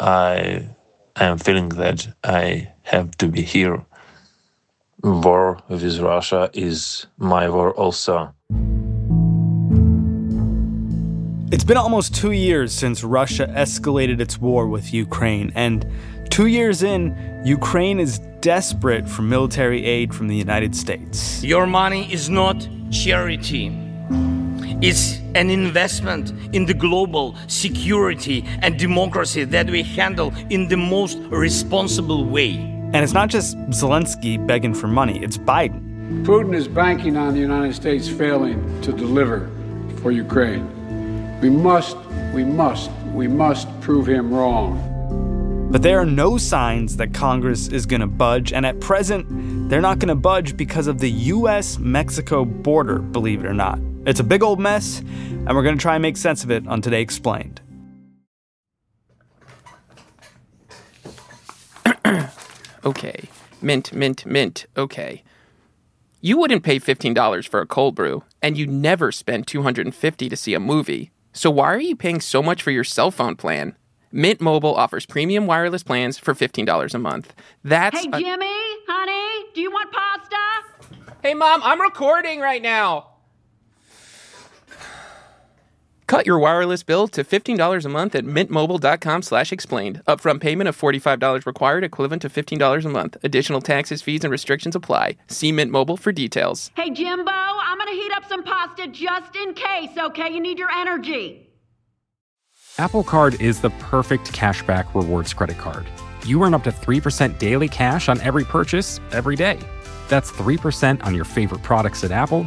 I am feeling that I have to be here. War with Russia is my war also. It's been almost two years since Russia escalated its war with Ukraine, and two years in, Ukraine is desperate for military aid from the United States. Your money is not charity. It's an investment in the global security and democracy that we handle in the most responsible way. And it's not just Zelensky begging for money, it's Biden. Putin is banking on the United States failing to deliver for Ukraine. We must, we must, we must prove him wrong. But there are no signs that Congress is going to budge, and at present, they're not going to budge because of the US Mexico border, believe it or not. It's a big old mess, and we're going to try and make sense of it on Today Explained. okay. Mint, mint, mint. Okay. You wouldn't pay $15 for a cold brew, and you never spend $250 to see a movie. So why are you paying so much for your cell phone plan? Mint Mobile offers premium wireless plans for $15 a month. That's Hey, Jimmy, honey, do you want pasta? Hey, Mom, I'm recording right now. Cut your wireless bill to $15 a month at mintmobile.com slash explained. Upfront payment of $45 required, equivalent to $15 a month. Additional taxes, fees, and restrictions apply. See Mint Mobile for details. Hey, Jimbo, I'm gonna heat up some pasta just in case, okay? You need your energy. Apple Card is the perfect cashback rewards credit card. You earn up to 3% daily cash on every purchase every day. That's 3% on your favorite products at Apple,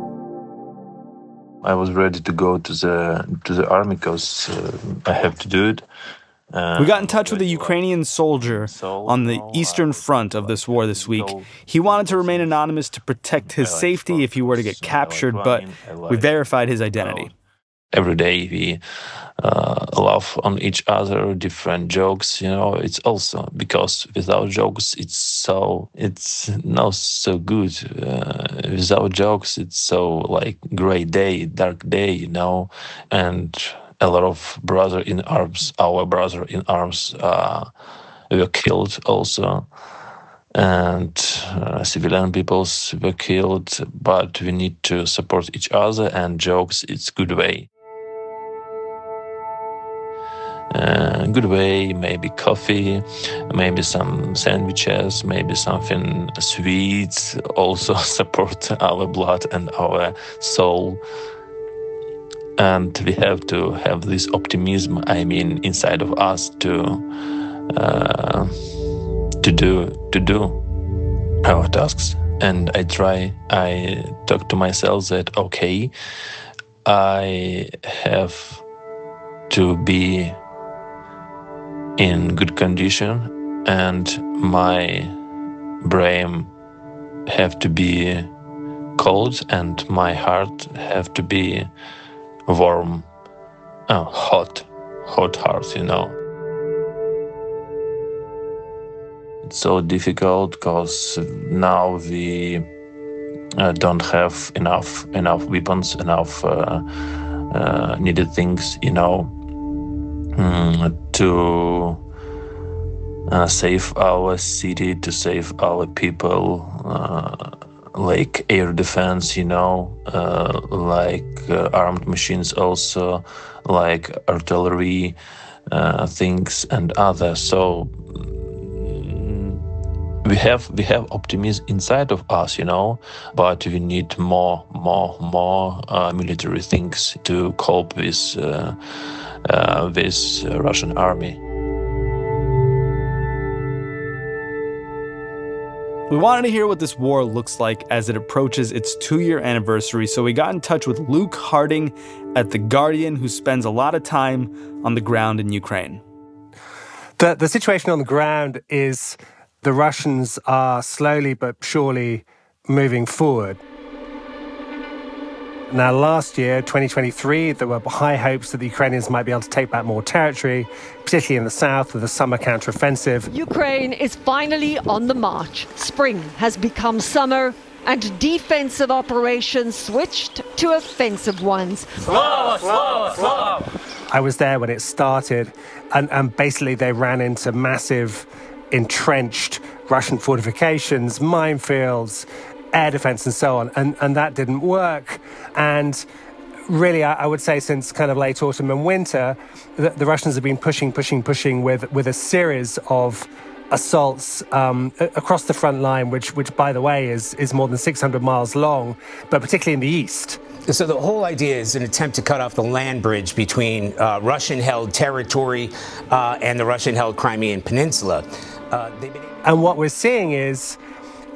I was ready to go to the to the army because uh, I have to do it. Uh, We got in touch with a Ukrainian soldier on the eastern front of this war this week. He wanted to remain anonymous to protect his safety if he were to get captured, but we verified his identity. Every day we uh, laugh on each other different jokes you know. It's also because without jokes it's so it's not so good uh, without jokes it's so like gray day dark day you know. And a lot of brother in arms our brother in arms uh, were killed also. And uh, civilian peoples were killed but we need to support each other and jokes it's good way uh, good way, maybe coffee, maybe some sandwiches, maybe something sweet, also support our blood and our soul. And we have to have this optimism, I mean, inside of us to uh, to do to do our tasks. And I try, I talk to myself that okay, I have to be in good condition and my brain have to be cold and my heart have to be warm oh, hot hot heart you know. It's so difficult because now we uh, don't have enough enough weapons enough uh, uh, needed things you know. Mm, to uh, save our city, to save our people, uh, like air defense, you know, uh, like uh, armed machines, also like artillery uh, things and other. So mm, we have we have optimism inside of us, you know, but we need more, more, more uh, military things to cope with uh, this uh, Russian army. We wanted to hear what this war looks like as it approaches its two year anniversary, so we got in touch with Luke Harding at The Guardian, who spends a lot of time on the ground in Ukraine. The, the situation on the ground is the Russians are slowly but surely moving forward. Now, last year, 2023, there were high hopes that the Ukrainians might be able to take back more territory, particularly in the south with a summer counteroffensive. Ukraine is finally on the march. Spring has become summer, and defensive operations switched to offensive ones. Slow, slow, slow. I was there when it started, and, and basically they ran into massive, entrenched Russian fortifications, minefields, air defense and so on. And, and that didn't work. And really, I, I would say since kind of late autumn and winter, the, the, Russians have been pushing, pushing, pushing with, with a series of assaults um, across the front line, which, which, by the way, is, is more than 600 miles long, but particularly in the east. So the whole idea is an attempt to cut off the land bridge between uh, Russian-held territory uh, and the Russian-held Crimean Peninsula. Uh, been... And what we're seeing is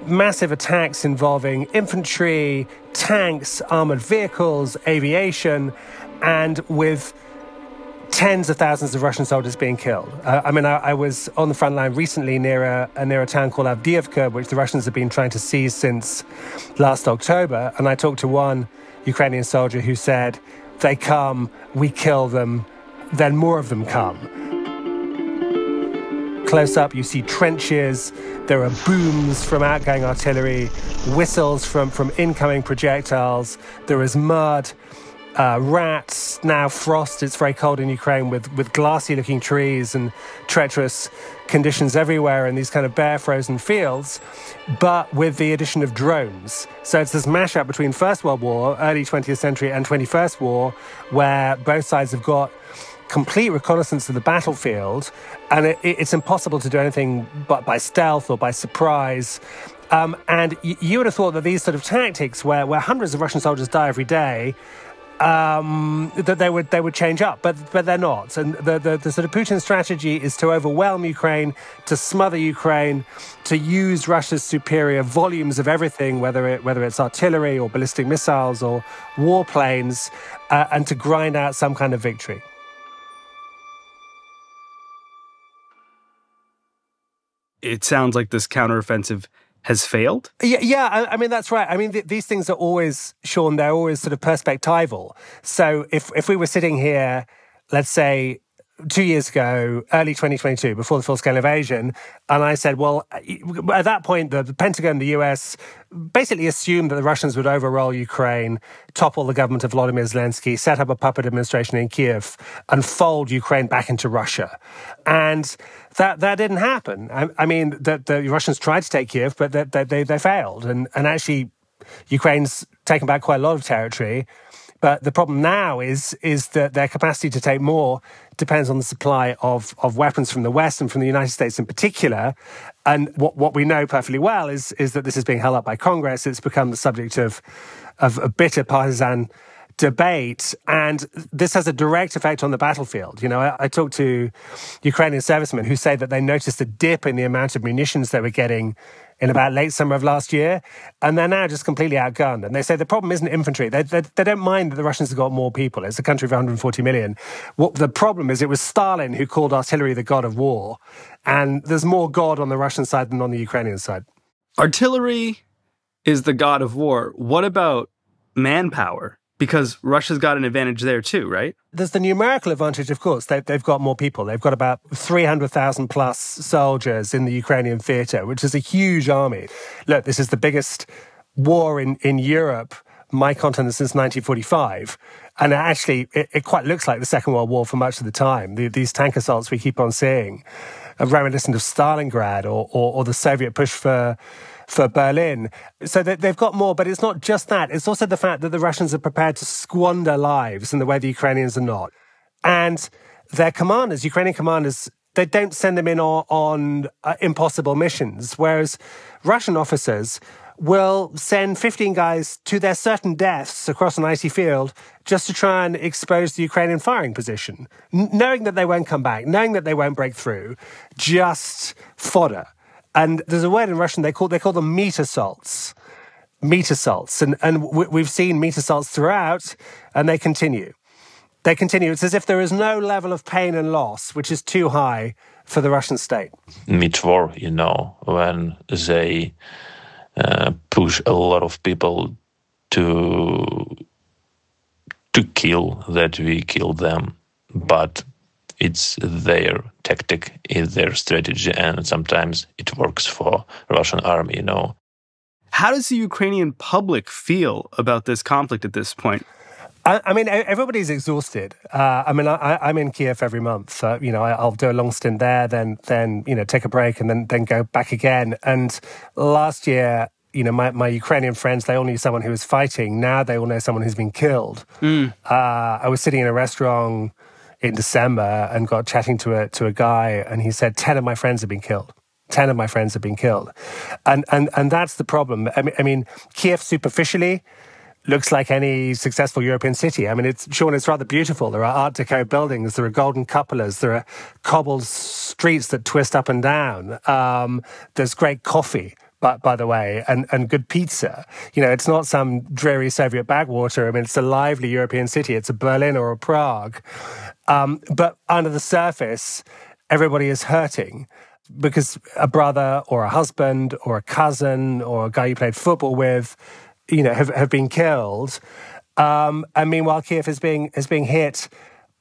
massive attacks involving infantry, tanks, armored vehicles, aviation, and with tens of thousands of Russian soldiers being killed. Uh, I mean, I, I, was on the front line recently near a, near a town called Avdiivka, which the Russians have been trying to seize since last October. And I talked to one Ukrainian soldier who said, They come, we kill them, then more of them come. Close up, you see trenches, there are booms from outgoing artillery, whistles from, from incoming projectiles, there is mud, uh, rats, now frost. It's very cold in Ukraine with, with glassy looking trees and treacherous conditions everywhere in these kind of bare frozen fields, but with the addition of drones. So it's this mashup between First World War, early 20th century, and 21st War, where both sides have got complete reconnaissance of the battlefield, and it, it's impossible to do anything but by stealth or by surprise. Um, and y- you would have thought that these sort of tactics, where, where hundreds of Russian soldiers die every day, um, that they would they would change up, but but they're not. And the, the, the sort of Putin strategy is to overwhelm Ukraine, to smother Ukraine, to use Russia's superior volumes of everything, whether it whether it's artillery or ballistic missiles or warplanes, uh, and to grind out some kind of victory. It sounds like this counteroffensive has failed. Yeah, yeah. I, I mean that's right. I mean th- these things are always, Sean. They're always sort of perspectival. So if if we were sitting here, let's say two years ago, early 2022, before the full scale invasion. And I said, well, at that point, the, the, Pentagon, the US, basically assumed that the Russians would overroll Ukraine, topple the government of Vladimir Zelensky, set up a puppet administration in Kiev, and fold Ukraine back into Russia. And that, that didn't happen. I, I mean, the, the, Russians tried to take Kiev, but they, they, they failed. And, and actually, Ukraine's taken back quite a lot of territory. But the problem now is is that their capacity to take more depends on the supply of, of weapons from the West and from the United States in particular. And what, what we know perfectly well is is that this is being held up by Congress. It's become the subject of of a bitter partisan debate, and this has a direct effect on the battlefield. You know, I, I talked to Ukrainian servicemen who say that they noticed a dip in the amount of munitions they were getting in about late summer of last year, and they're now just completely outgunned. And they say the problem isn't infantry. They, they, they, don't mind that the Russians have got more people. It's a country of 140 million. What the problem is, it was Stalin who called artillery the god of war, and there's more god on the Russian side than on the Ukrainian side. Artillery is the god of war. What about manpower? Because Russia's got an advantage there too, right? There's the numerical advantage, of course. They, have got more people. They've got about 300,000 plus soldiers in the Ukrainian theater, which is a huge army. Look, this is the biggest war in, in Europe, my continent, since 1945. And actually, it, it, quite looks like the Second World War for much of the time. The, these tank assaults we keep on seeing are reminiscent of Stalingrad or, or, or the Soviet push for for Berlin. So they've got more, but it's not just that. It's also the fact that the Russians are prepared to squander lives in the way the Ukrainians are not. And their commanders, Ukrainian commanders, they don't send them in on, on uh, impossible missions, whereas Russian officers will send 15 guys to their certain deaths across an icy field just to try and expose the Ukrainian firing position, knowing that they won't come back, knowing that they won't break through, just fodder. And there's a word in Russian they call they call them meat assaults, meat assaults, and and we've seen meat assaults throughout, and they continue. They continue. It's as if there is no level of pain and loss which is too high for the Russian state. Mid-war, you know, when they uh, push a lot of people to to kill, that we kill them, but it's their tactic, it's their strategy, and sometimes it works for Russian army, you know. How does the Ukrainian public feel about this conflict at this point? I, I mean, everybody's exhausted. Uh, I mean, I, am in Kiev every month. Uh, you know, I, will do a long stint there, then then you know take a break, and then then go back again. And last year, you know, my, my Ukrainian friends, they all knew someone who was fighting. Now they all know someone who's been killed. Mm. Uh, I was sitting in a restaurant in December and got chatting to a to a guy, and he said ten of my friends have been killed. 10 of my friends have been killed. And, and, and that's the problem. I mean, I mean, Kiev superficially looks like any successful European city. I mean, it's, Sean, it's rather beautiful. There are Art Deco buildings, there are golden cupolas, there are cobbled streets that twist up and down. Um, there's great coffee. By, by the way, and, and good pizza. You know, it's not some dreary Soviet backwater. I mean, it's a lively European city. It's a Berlin or a Prague. Um, but under the surface, everybody is hurting because a brother or a husband or a cousin or a guy you played football with, you know, have, have been killed. Um, and meanwhile, Kiev is being is being hit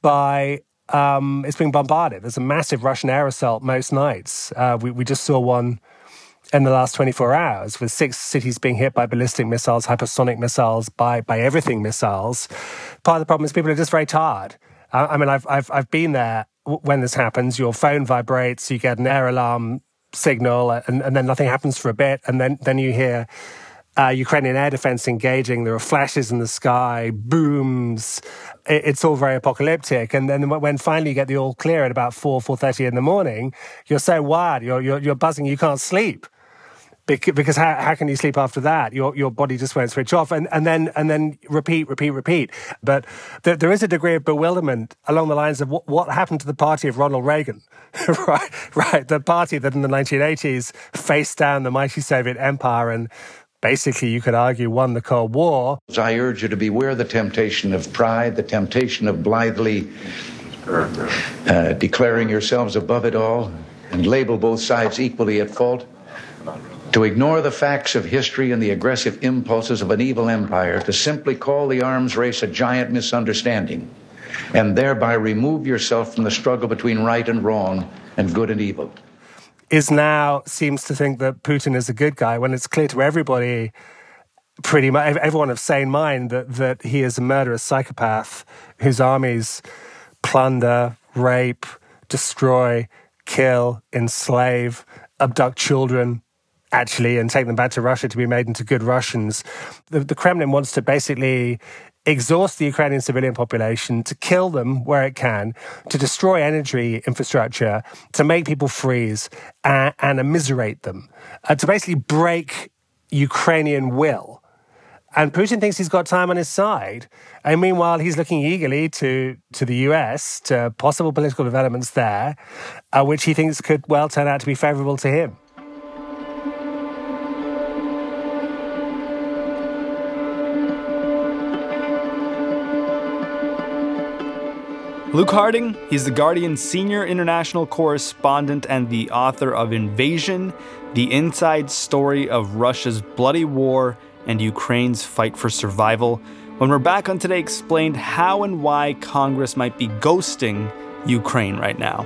by um, it's being bombarded. There's a massive Russian air assault most nights. Uh, we, we just saw one in the last 24 hours with six cities being hit by ballistic missiles, hypersonic missiles, by by everything missiles. Part of the problem is people are just very tired. I, mean, I've, I've I've been there when this happens, your phone vibrates, you get an air alarm signal, and, and then nothing happens for a bit, and then then you hear. Uh, Ukrainian air defense engaging. There are flashes in the sky, booms. It, it's all very apocalyptic. And then when finally you get the all clear at about four, four thirty in the morning, you're so wired, you're, you're you're buzzing, you can't sleep because how, how can you sleep after that? Your your body just won't switch off, and and then and then repeat, repeat, repeat. But there, there is a degree of bewilderment along the lines of what, what happened to the party of Ronald Reagan, right? Right, the party that in the 1980s faced down the mighty Soviet empire and basically, you could argue, won the Cold War. I urge you to beware the temptation of pride, the temptation of blithely uh, declaring yourselves above it all, and label both sides equally at fault to ignore the facts of history and the aggressive impulses of an evil empire, to simply call the arms race a giant misunderstanding, and thereby remove yourself from the struggle between right and wrong and good and evil. Is now seems to think that Putin is a good guy when it's clear to everybody, pretty much everyone of sane mind, that, that he is a murderous psychopath whose armies plunder, rape, destroy, kill, enslave, abduct children, actually and take them back to Russia to be made into good Russians. The, the Kremlin wants to basically exhaust the Ukrainian civilian population, to kill them where it can, to destroy energy infrastructure, to make people freeze and, and immiserate them, uh, to basically break Ukrainian will. And Putin thinks he's got time on his side. And meanwhile, he's looking eagerly to, to the US, to possible political developments there, uh, which he thinks could well turn out to be favorable to him. Luke Harding, he's the Guardian's senior international correspondent and the author of Invasion The Inside Story of Russia's Bloody War and Ukraine's Fight for Survival. When we're back on Today Explained, how and why Congress might be ghosting Ukraine right now.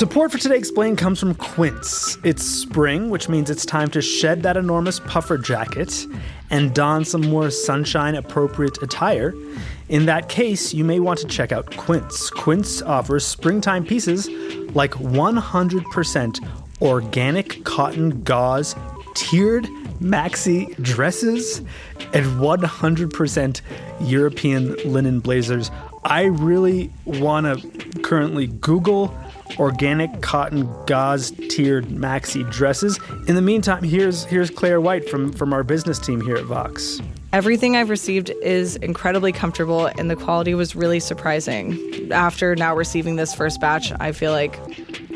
Support for Today Explained comes from Quince. It's spring, which means it's time to shed that enormous puffer jacket and don some more sunshine appropriate attire. In that case, you may want to check out Quince. Quince offers springtime pieces like 100% organic cotton gauze, tiered maxi dresses, and 100% European linen blazers. I really want to currently Google organic cotton gauze tiered maxi dresses. In the meantime, here's here's Claire White from from our business team here at Vox. Everything I've received is incredibly comfortable and the quality was really surprising. After now receiving this first batch, I feel like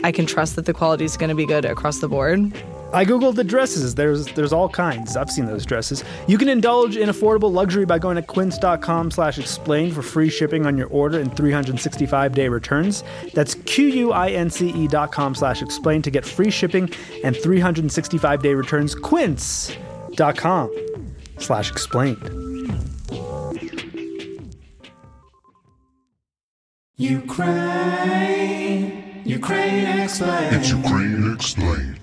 I can trust that the quality is going to be good across the board. I googled the dresses. There's there's all kinds. I've seen those dresses. You can indulge in affordable luxury by going to quince.com/explain for free shipping on your order and 365-day returns. That's q-u-i-n-c-e dot com slash explain to get free shipping and 365-day returns. Quince.com slash explained. Ukraine, Ukraine explained. It's Ukraine explained.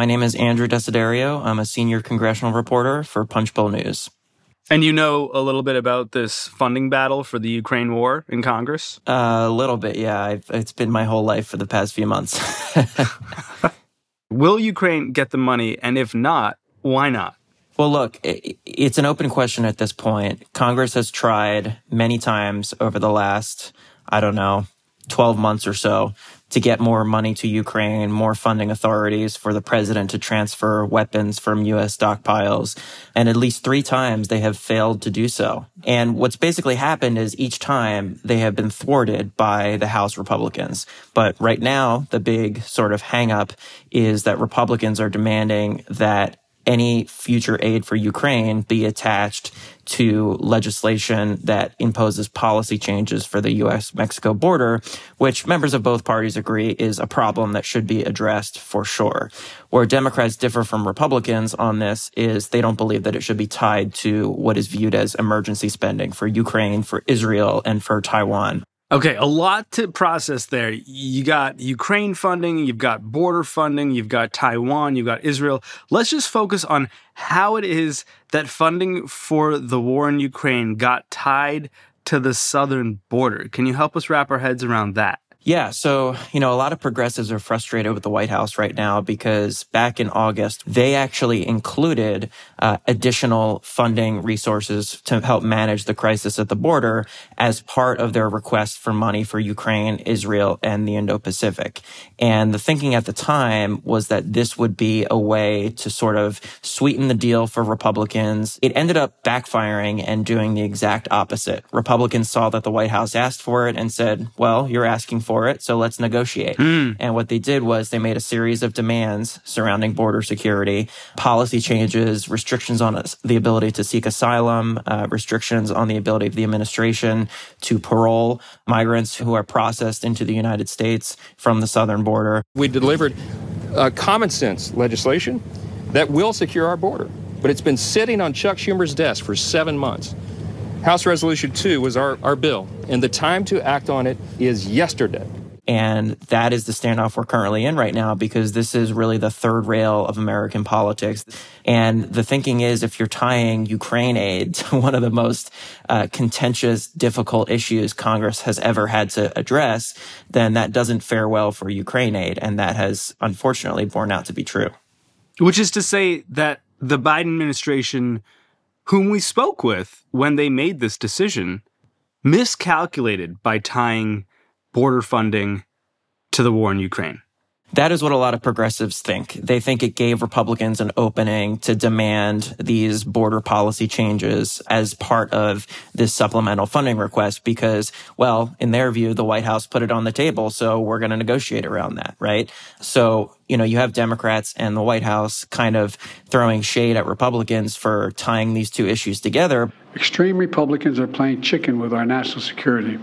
My name is Andrew Desiderio. I'm a senior congressional reporter for Punchbowl News. And you know a little bit about this funding battle for the Ukraine war in Congress? Uh, a little bit, yeah. I've, it's been my whole life for the past few months. Will Ukraine get the money? And if not, why not? Well, look, it's an open question at this point. Congress has tried many times over the last, I don't know, 12 months or so to get more money to Ukraine, more funding authorities for the president to transfer weapons from U.S. stockpiles. And at least three times they have failed to do so. And what's basically happened is each time they have been thwarted by the House Republicans. But right now, the big sort of hang up is that Republicans are demanding that any future aid for Ukraine be attached to legislation that imposes policy changes for the US Mexico border, which members of both parties agree is a problem that should be addressed for sure. Where Democrats differ from Republicans on this is they don't believe that it should be tied to what is viewed as emergency spending for Ukraine, for Israel, and for Taiwan. Okay, a lot to process there. You got Ukraine funding, you've got border funding, you've got Taiwan, you've got Israel. Let's just focus on how it is that funding for the war in Ukraine got tied to the southern border. Can you help us wrap our heads around that? Yeah, so, you know, a lot of progressives are frustrated with the White House right now because back in August, they actually included uh, additional funding resources to help manage the crisis at the border as part of their request for money for Ukraine, Israel, and the Indo-Pacific. And the thinking at the time was that this would be a way to sort of sweeten the deal for Republicans. It ended up backfiring and doing the exact opposite. Republicans saw that the White House asked for it and said, well, you're asking for for it, so let's negotiate. Mm. And what they did was they made a series of demands surrounding border security, policy changes, restrictions on the ability to seek asylum, uh, restrictions on the ability of the administration to parole migrants who are processed into the United States from the southern border. We delivered uh, common sense legislation that will secure our border, but it's been sitting on Chuck Schumer's desk for seven months. House Resolution 2 was our, our bill, and the time to act on it is yesterday. And that is the standoff we're currently in right now because this is really the third rail of American politics. And the thinking is if you're tying Ukraine aid to one of the most uh, contentious, difficult issues Congress has ever had to address, then that doesn't fare well for Ukraine aid. And that has unfortunately borne out to be true. Which is to say that the Biden administration, whom we spoke with when they made this decision, miscalculated by tying border funding to the war in Ukraine. That is what a lot of progressives think. They think it gave Republicans an opening to demand these border policy changes as part of this supplemental funding request because, well, in their view, the White House put it on the table. So we're going to negotiate around that, right? So, you know, you have Democrats and the White House kind of throwing shade at Republicans for tying these two issues together. Extreme Republicans are playing chicken with our national security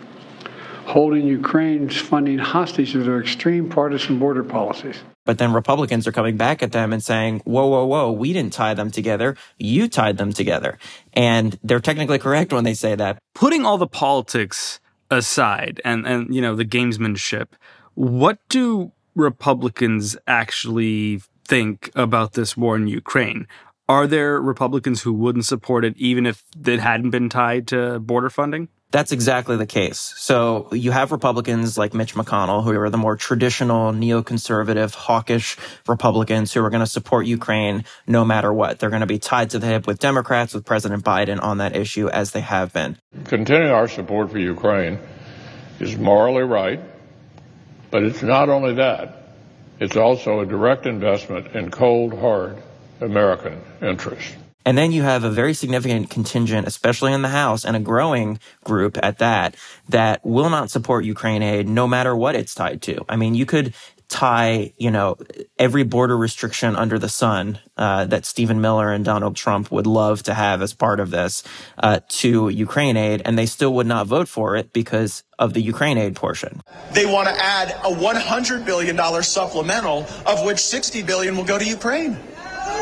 holding Ukraine's funding hostage to their extreme partisan border policies. But then Republicans are coming back at them and saying, whoa, whoa, whoa, we didn't tie them together. You tied them together. And they're technically correct when they say that. Putting all the politics aside and, and you know, the gamesmanship, what do Republicans actually think about this war in Ukraine? Are there Republicans who wouldn't support it even if it hadn't been tied to border funding? That's exactly the case. So you have Republicans like Mitch McConnell, who are the more traditional neoconservative, hawkish Republicans who are going to support Ukraine no matter what. They're going to be tied to the hip with Democrats, with President Biden on that issue, as they have been. Continuing our support for Ukraine is morally right, but it's not only that. It's also a direct investment in cold, hard American interests. And then you have a very significant contingent, especially in the House, and a growing group at that, that will not support Ukraine aid no matter what it's tied to. I mean, you could tie, you know, every border restriction under the sun uh, that Stephen Miller and Donald Trump would love to have as part of this uh, to Ukraine aid, and they still would not vote for it because of the Ukraine aid portion. They want to add a $100 billion supplemental, of which 60 billion will go to Ukraine.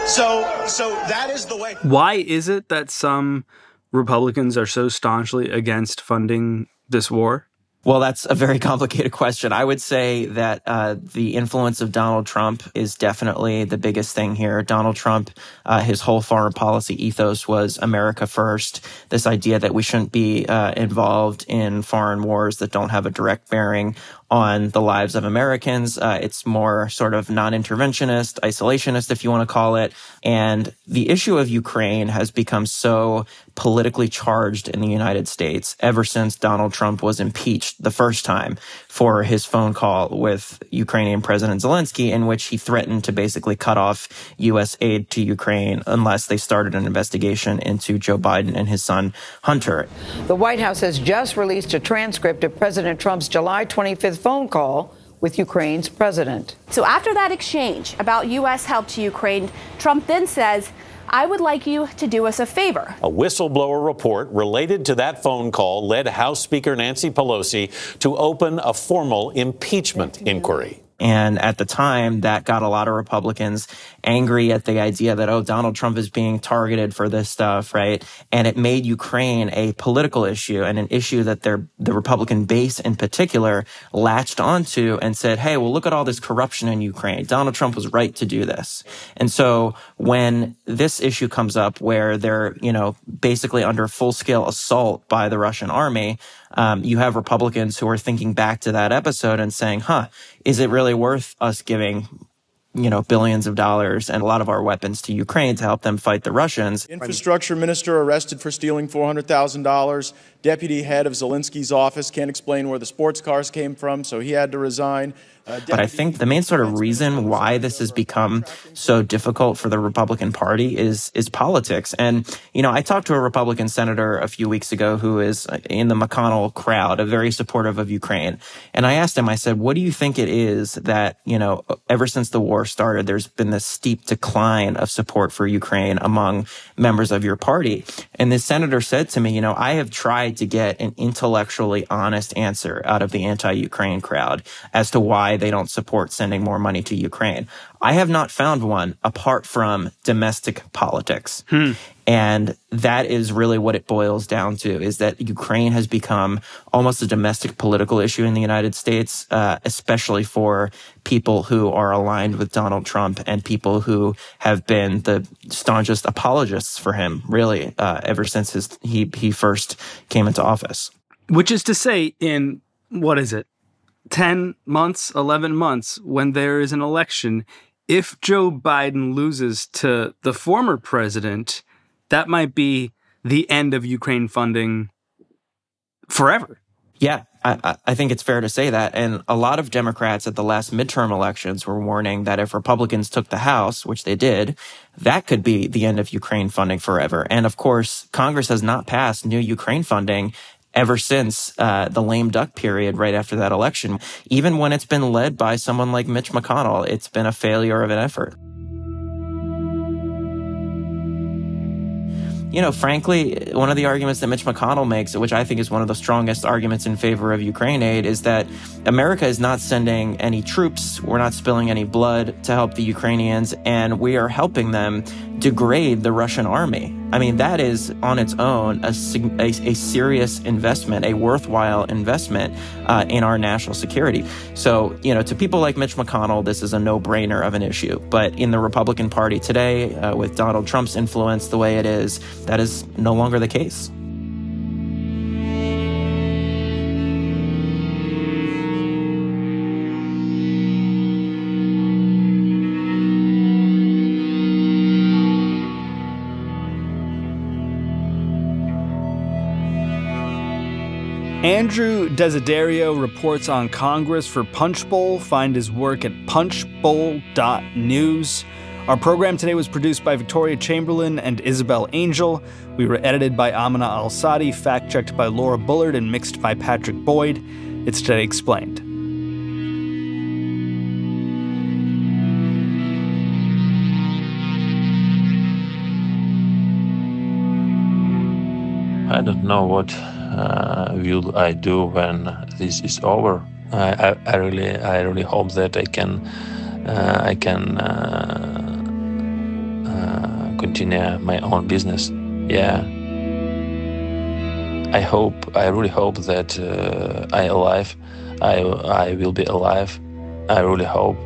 So, so that is the way. Why is it that some Republicans are so staunchly against funding this war? Well, that's a very complicated question. I would say that uh, the influence of Donald Trump is definitely the biggest thing here. Donald Trump, uh, his whole foreign policy ethos was America first. This idea that we shouldn't be uh, involved in foreign wars that don't have a direct bearing on the lives of Americans. Uh, it's more sort of non-interventionist, isolationist, if you want to call it. And the issue of Ukraine has become so politically charged in the United States ever since Donald Trump was impeached the first time for his phone call with Ukrainian President Zelensky, in which he threatened to basically cut off U.S. aid to Ukraine unless they started an investigation into Joe Biden and his son Hunter. The White House has just released a transcript of President Trump's July 25th phone call with Ukraine's president. So after that exchange about U.S. help to Ukraine, Trump then says, I would like you to do us a favor. A whistleblower report related to that phone call led House Speaker Nancy Pelosi to open a formal impeachment inquiry. And at the time, that got a lot of Republicans angry at the idea that, oh, Donald Trump is being targeted for this stuff, right? And it made Ukraine a political issue and an issue that their, the Republican base in particular latched onto and said, hey, well, look at all this corruption in Ukraine. Donald Trump was right to do this. And so when this issue comes up where they're, you know, basically under full scale assault by the Russian army, um, you have Republicans who are thinking back to that episode and saying, huh, is it really worth us giving you know, billions of dollars and a lot of our weapons to Ukraine to help them fight the Russians. Infrastructure minister arrested for stealing $400,000. Deputy head of Zelensky's office can't explain where the sports cars came from, so he had to resign. But I think the main sort of reason why this has become so difficult for the Republican Party is is politics. And you know, I talked to a Republican senator a few weeks ago who is in the McConnell crowd, a very supportive of Ukraine. And I asked him, I said, "What do you think it is that you know, ever since the war started, there's been this steep decline of support for Ukraine among members of your party?" And the senator said to me, "You know, I have tried to get an intellectually honest answer out of the anti-Ukraine crowd as to why they don't support sending more money to Ukraine. I have not found one apart from domestic politics. Hmm. And that is really what it boils down to is that Ukraine has become almost a domestic political issue in the United States, uh, especially for people who are aligned with Donald Trump and people who have been the staunchest apologists for him, really, uh, ever since his, he, he first came into office. Which is to say, in what is it, 10 months, 11 months, when there is an election, if Joe Biden loses to the former president, that might be the end of Ukraine funding forever. Yeah, I, I, think it's fair to say that. And a lot of Democrats at the last midterm elections were warning that if Republicans took the House, which they did, that could be the end of Ukraine funding forever. And of course, Congress has not passed new Ukraine funding ever since uh, the lame duck period right after that election. Even when it's been led by someone like Mitch McConnell, it's been a failure of an effort. you know, frankly, one of the arguments that Mitch McConnell makes, which I think is one of the strongest arguments in favor of Ukraine aid, is that America is not sending any troops. We're not spilling any blood to help the Ukrainians, and we are helping them degrade the Russian army. I mean, that is on its own a, a, a serious investment, a worthwhile investment uh, in our national security. So, you know, to people like Mitch McConnell, this is a no brainer of an issue. But in the Republican Party today, uh, with Donald Trump's influence the way it is, that is no longer the case. Andrew Desiderio reports on Congress for Punchbowl. Find his work at punchbowl.news. Our program today was produced by Victoria Chamberlin and Isabel Angell. We were edited by Amina Al Sadi, fact checked by Laura Bullard, and mixed by Patrick Boyd. It's Today Explained. I don't know what will I do when this is over. I, I, I really I really hope that I can uh, I can uh, uh, continue my own business. Yeah. I hope I really hope that uh, I alive. I I will be alive. I really hope,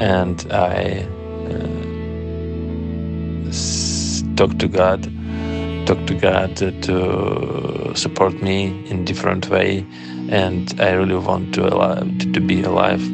and I talk to God talk to God uh, to support me in different way, and I really want to to be alive.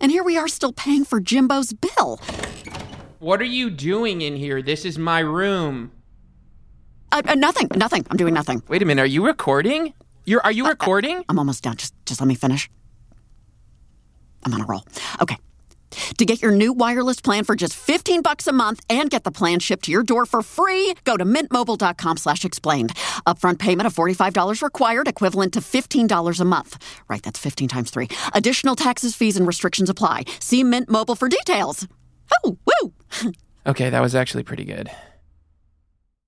And here we are still paying for Jimbo's bill. What are you doing in here? This is my room. Uh, uh, nothing, nothing. I'm doing nothing. Wait a minute, are you recording? You're are you recording? I'm almost done. Just just let me finish. I'm on a roll. Okay. To get your new wireless plan for just 15 bucks a month and get the plan shipped to your door for free, go to mintmobile.com slash explained. Upfront payment of $45 required, equivalent to $15 a month. Right, that's 15 times 3. Additional taxes, fees, and restrictions apply. See Mint Mobile for details. Oh, woo! Okay, that was actually pretty good.